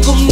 conmigo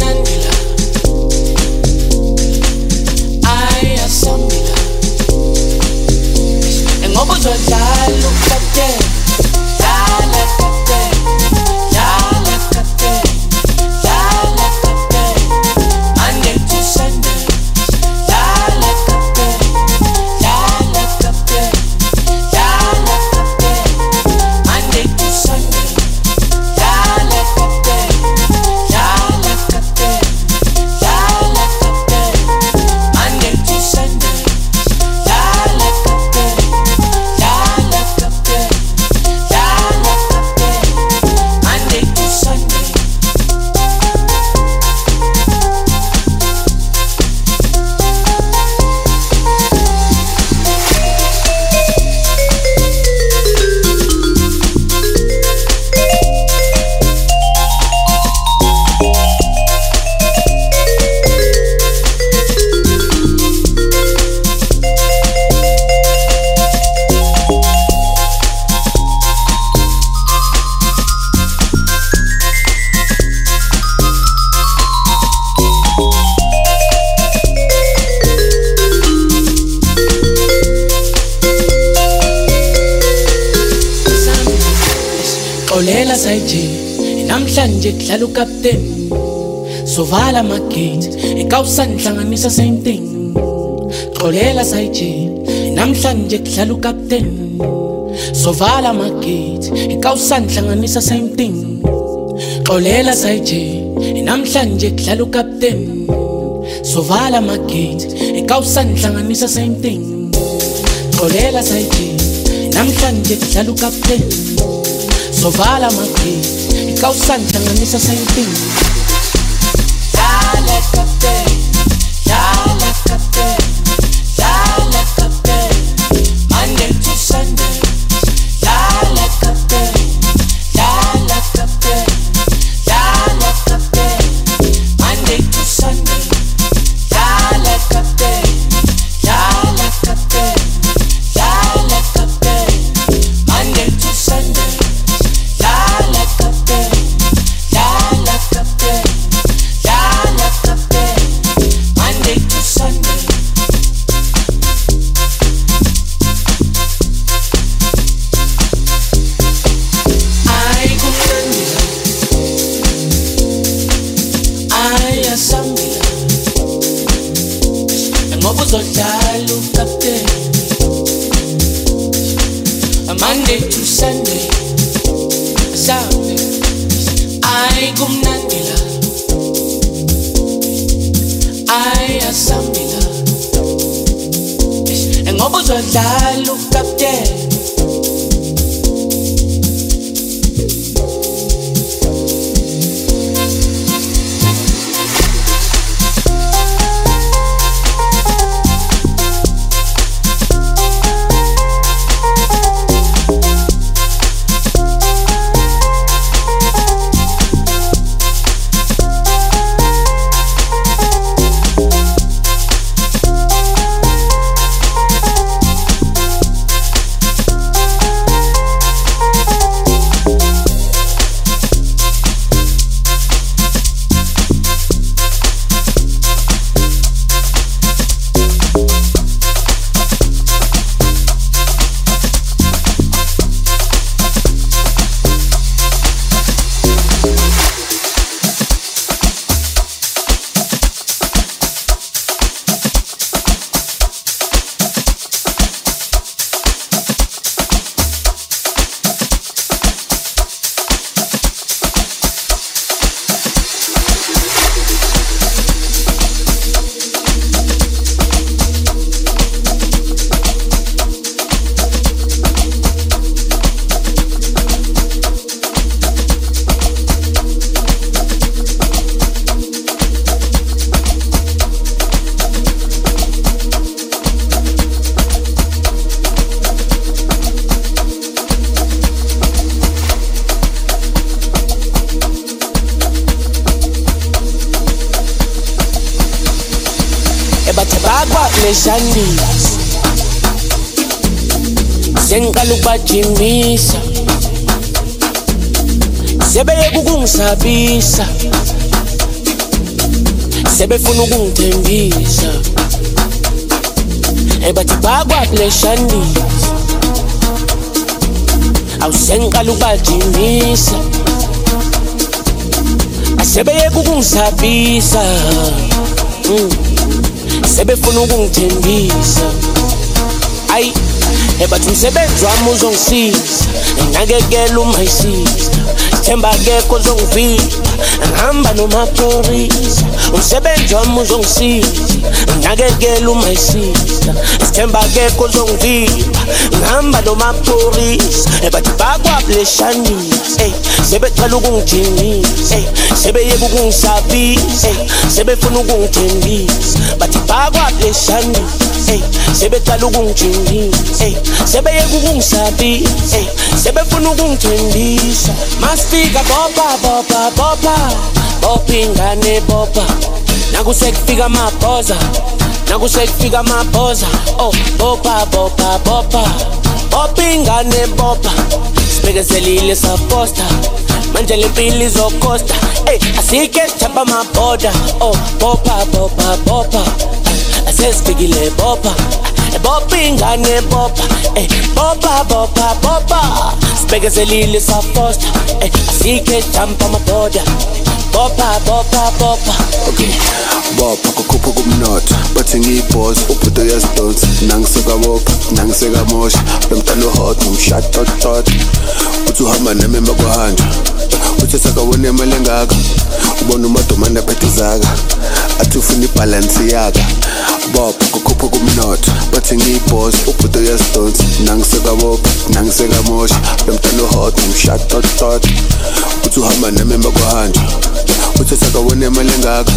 Kawusa ngihlanganisa same thing. Xolela sayije namhlanje kudlala ucaptain. Sovala amagate Kawusa ngihlanganisa same thing. Xolela sayije namhlanje kudlala ucaptain. Sovala amagate Kawusa ngihlanganisa same thing. Xolela sayije namhlanje kudlala ucaptain. Sovala amagate Kawusa ngihlanganisa same thing. like. die. Awusengiqala ukubajimisa asebeyeka ukungisabisa mm. sebefuna ukungithembisa. Ayi ebathi umsebenzi wami uzongisiza. Enakekela uma isiza sithemba akekho ozongivimba ngihamba nomaphorisa umsebenzi wami uzongisiza nginakekela uma isiza. Sithemba akekho ozongivimba ngihamba nomaphorisa ebathi bakwabuleshanisa ey sebecela ukungijinisa ey sebeyeka ukungisabisa ey sebefuna ukungithembisa bathi bakwabuleshanisa ey sebecela ukungijinisa ey sebeyeka ukungisabisa ey sebefuna ukungithembisa masifika bopa bopa bopa bopa ingane bopa nakusekufika amabhoza. Nakusekufika amabhoza. Oh bopa bopa bopa bopa ingane bopa sibekezelile saposta. Manje le mpilo izokhosta ey asike sithapha amabhoda. Oh bopa bopa bopa esibhekile bopha. Bopha ingane bopha. Eh bopha bopha bopha. Sibhekezelile safosta. Eh asike jump amaboda bopha bopha bopha. Okay. Bopha kukhupha kumnotho. Bathi ngiyibhosi ubhuto uyazidonsa. Nangisekabopha nangisekamosha lo mntana uhot ngimshatotot uthi uhamba nami emakuhanjwa uthi sakawona imali engaka ubona umadomane aphethe zaka athi ufuna ibhalansi yaka bopha kukhupha kumnotho bathi ngiyibhoza ubhudo yazidonsa nangisekabopha nangisekamosha lomntana uhot nomshatotot uthi uhamba nami emva kwahanjwa uthi sakawona imali engaka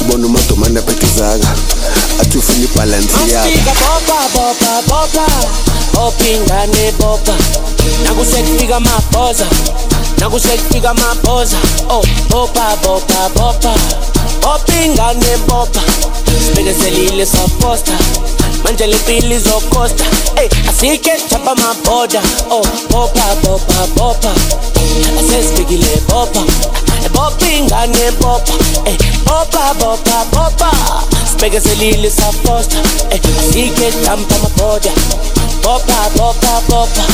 ubona umadomane aphethe zaka athi ufuna ibhalansi yaka Masifika bopa bopa bopa Now go shake figure my posa. Oh, bopa, bopa, bopa. Opinga ne bopa. Spega selile sa posta. Manjele pili zo costa. Hey, asike chapa my border. Oh, bopa, bopa, bopa. Ases bigile bopa. Bopinga ne bopa. Hey, bopa, bopa, bopa. Spega selile sa posta. ey, asike chapa my border. Bopa, bopa, bopa.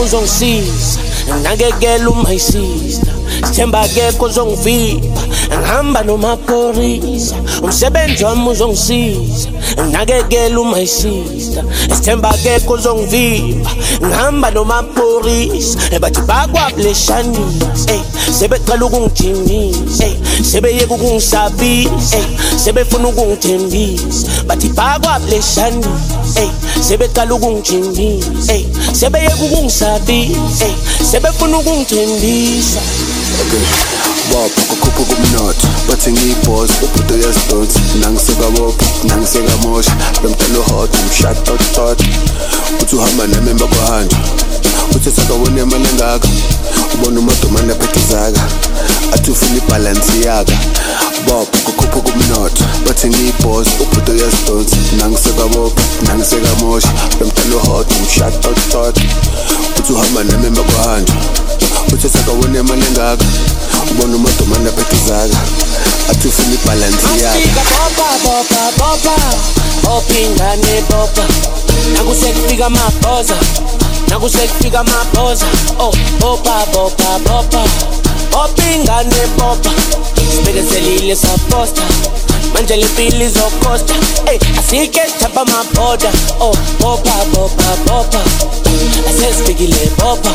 Uzongisiza nginakekela uma isiza sithemba akekho ozongivimba ngihamba nomaphorisa umsebenzi wami uzongisiza nginakekela uma isiza sithemba akekho ozongivimba ngihamba nomaphorisa ebathi bakwabuleshanisa ey sebecala ukungijimisa eh, sebeyeka ukungisabisa eh, sebefuna ukungithembisa. Bathi bakwableshani eh, sebecala ukungijimisa sebeyeka ukungisabisa sebefuna ukungithembisa. Bopha kukhupha kumnotho bathi ngiyibhosi ubhuto yasidonsi nangisekabopha nangisekamosha. Bemdala uhoda mshatotot uthi uhamba nami embakwahanja uthetha kawona imali engaka ubona umadomane aphethe zaka athi ufuna ibhalansi yaka. Bopha kukhupha kumnotho bathi ngiyibhoza ubhudo yazidonsa nangisekabopha nangisekamosha lomntana uhot umshatotot uthi uhamba nami emva kwahanjwa uthi sakawona imali engaka ubona umadomane aphethe zaka athi ufuna ibhalansi yaka. Bopa ingane bopa nakusekufika amabhoza. nakusekitika mabhoza oh bopa bopa bopa opingane bopa sibekezelile saposta manje lempili zokosta ey asike thaba mabhoda oh bopa bopa bopa asezifikile bopa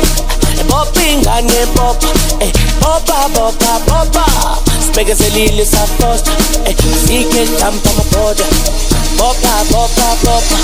bopingane bopa ey bopa bopa bopa sibekezelile saposta ey asike thaba mabhoda bopa bopa bopa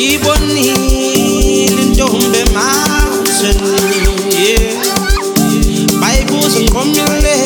ngiyibonile intombi emasen yeah. Bible zinqomile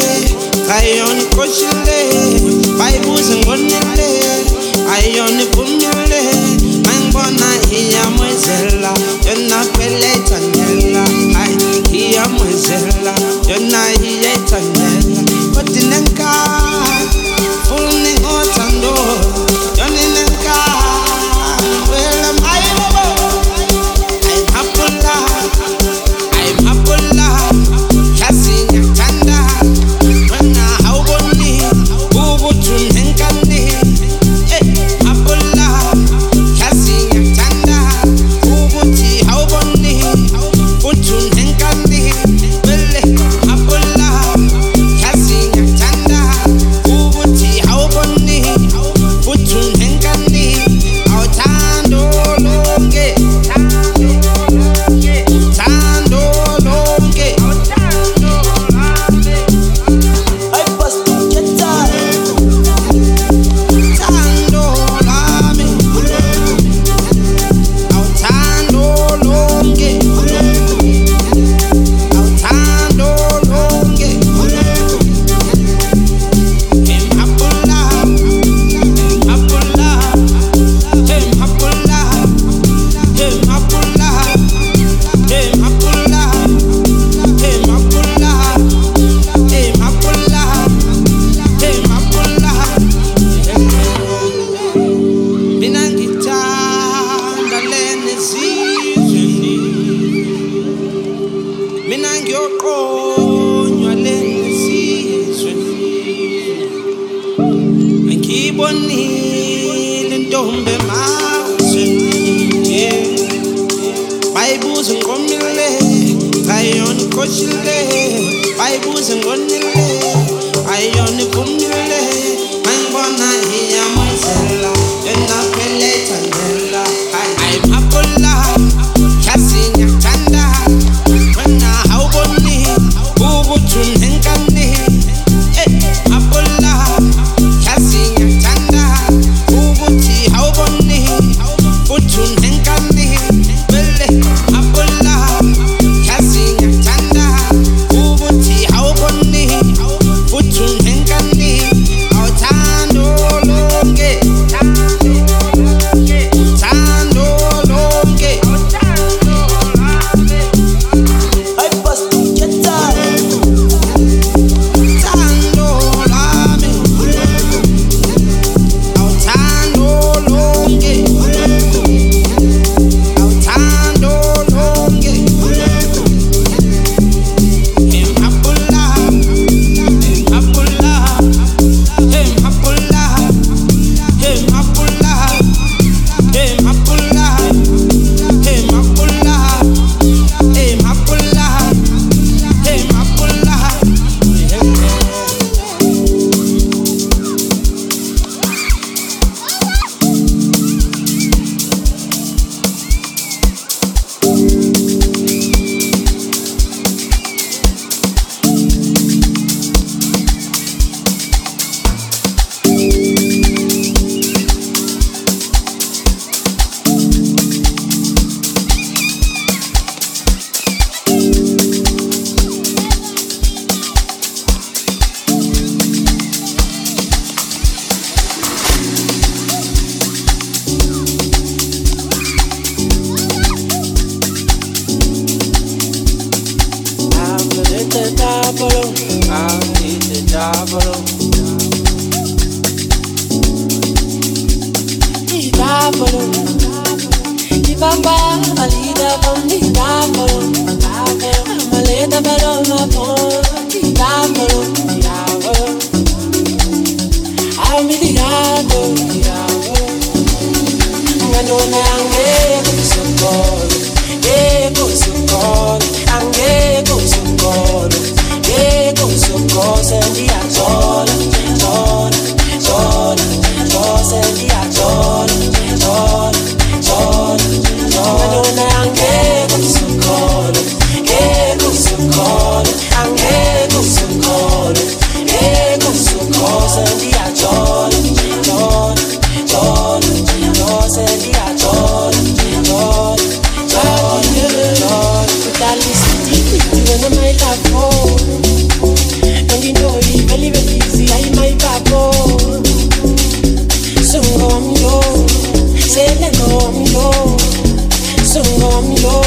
conmigo,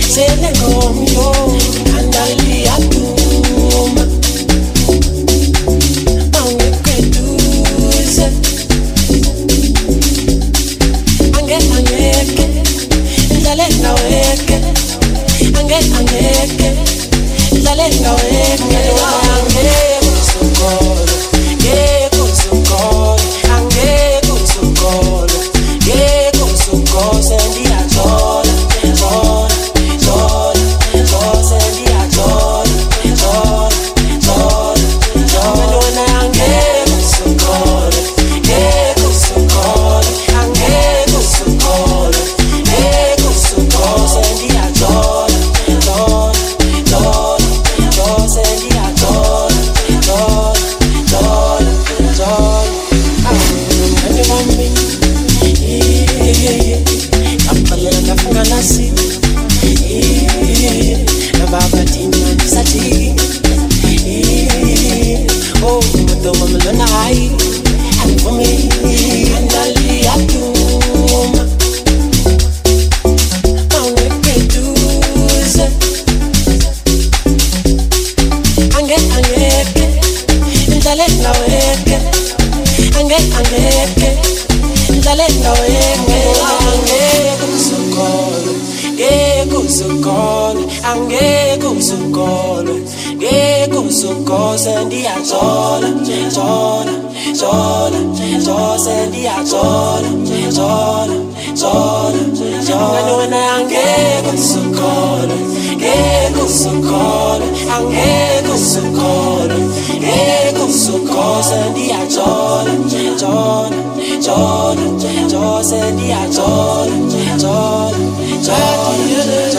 se ven conmigo. socorro, ego socorro, ego socorro, ego socorro, di a giora, giora, giora, giora, di a giora, giora, giora.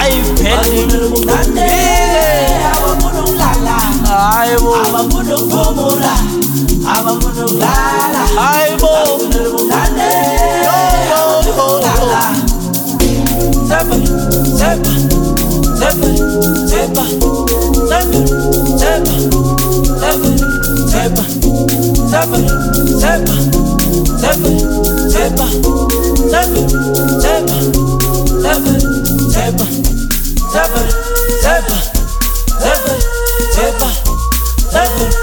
Ayiphele ubumnandi abafuna ukulala hayibo abafuna ukuphumula abafuna ukulala hayibo Zepa, zepa, zepa, zepa, zepa, zepa, zepa, zepa, zepa, zepa, zepa, zepa, zepa, Zephyr, Zephyr, Zephyr, Zephyr, Zephyr, Zephyr, Zephyr.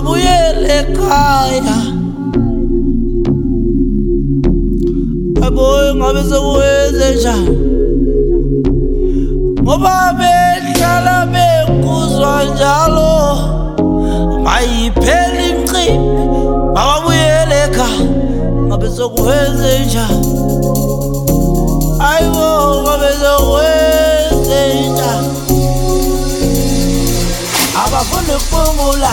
la mujer le calla. Abuye ngabe sekwenzenja ngoba behlala bekuzwa njalo mayipheli incimbi bakabuyele ekhaya ngabe sekwenzenja ayibo ngabe sekwenzenja abafuni kuphumula